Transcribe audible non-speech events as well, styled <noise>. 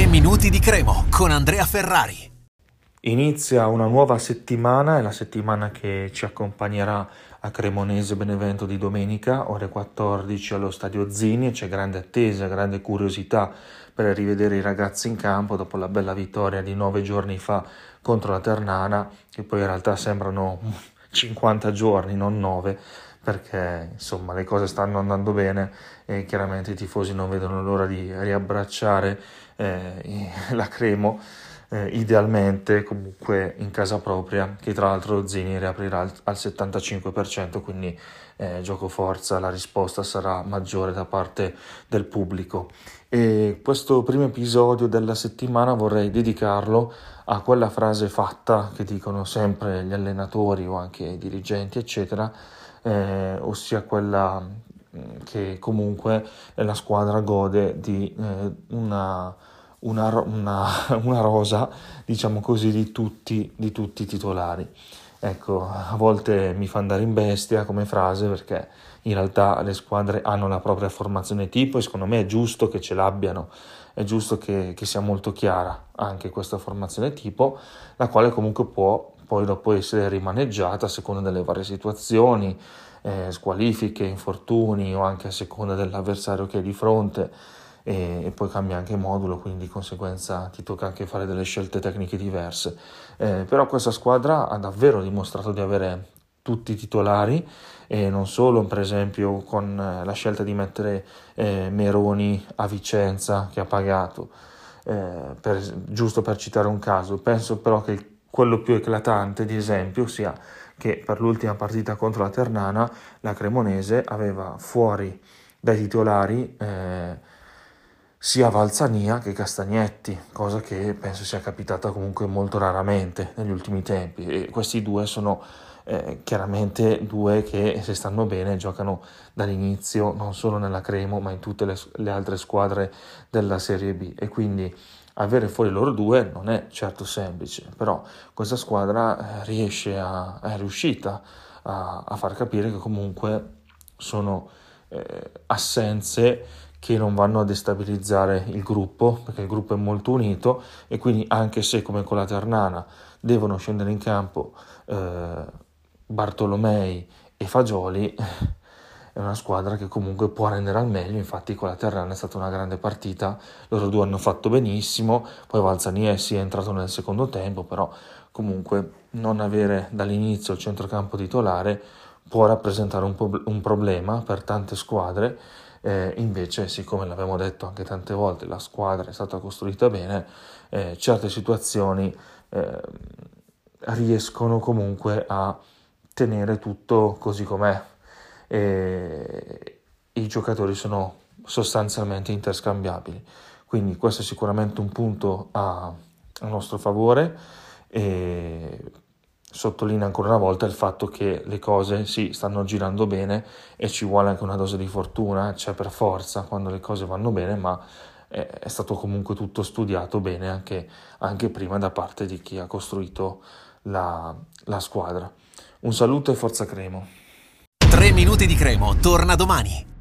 3 minuti di Cremo con Andrea Ferrari. Inizia una nuova settimana, è la settimana che ci accompagnerà a Cremonese Benevento di domenica, ore 14 allo Stadio Zini e c'è grande attesa, grande curiosità per rivedere i ragazzi in campo dopo la bella vittoria di nove giorni fa contro la Ternana, che poi in realtà sembrano <laughs> 50 giorni, non 9, perché insomma le cose stanno andando bene e chiaramente i tifosi non vedono l'ora di riabbracciare eh, <laughs> la Cremo eh, idealmente comunque in casa propria, che tra l'altro Zini riaprirà al, al 75%, quindi eh, gioco forza, la risposta sarà maggiore da parte del pubblico. E questo primo episodio della settimana vorrei dedicarlo a quella frase fatta che dicono sempre gli allenatori o anche i dirigenti, eccetera, eh, ossia quella mm, che comunque la squadra gode di eh, una una, una, <laughs> una rosa, diciamo così, di tutti, di tutti i titolari. Ecco, a volte mi fa andare in bestia come frase perché in realtà le squadre hanno la propria formazione tipo e secondo me è giusto che ce l'abbiano, è giusto che, che sia molto chiara anche questa formazione tipo, la quale comunque può poi dopo essere rimaneggiata a seconda delle varie situazioni, eh, squalifiche, infortuni o anche a seconda dell'avversario che è di fronte e, e, poi cambia anche modulo, quindi di conseguenza ti tocca anche fare delle scelte tecniche diverse. Eh, però questa squadra ha davvero dimostrato di avere tutti i titolari e non solo per esempio con eh, la scelta di mettere eh, Meroni a Vicenza che ha pagato eh, per, giusto per citare un caso penso però che quello più eclatante di esempio sia che per l'ultima partita contro la Ternana la Cremonese aveva fuori dai titolari eh, sia Valzania che Castagnetti, cosa che penso sia capitata comunque molto raramente negli ultimi tempi. E questi due sono eh, chiaramente due che se stanno bene giocano dall'inizio non solo nella Cremo ma in tutte le, le altre squadre della Serie B. E quindi avere fuori loro due non è certo semplice, però questa squadra eh, riesce a, è riuscita a, a far capire che comunque sono eh, assenze che non vanno a destabilizzare il gruppo, perché il gruppo è molto unito e quindi anche se come con la Ternana devono scendere in campo eh, Bartolomei e Fagioli, è una squadra che comunque può rendere al meglio, infatti con la Ternana è stata una grande partita, loro due hanno fatto benissimo, poi Valzaniesi è entrato nel secondo tempo, però comunque non avere dall'inizio il centrocampo titolare può rappresentare un, po- un problema per tante squadre eh, invece, siccome l'abbiamo detto anche tante volte, la squadra è stata costruita bene, eh, certe situazioni eh, riescono comunque a tenere tutto così com'è. E I giocatori sono sostanzialmente interscambiabili. Quindi questo è sicuramente un punto a, a nostro favore. E sottolinea ancora una volta il fatto che le cose sì, stanno girando bene e ci vuole anche una dose di fortuna, c'è per forza quando le cose vanno bene, ma è, è stato comunque tutto studiato bene anche, anche, prima da parte di chi ha costruito la, la squadra. Un saluto e forza Cremo. 3 minuti di Cremo, torna domani.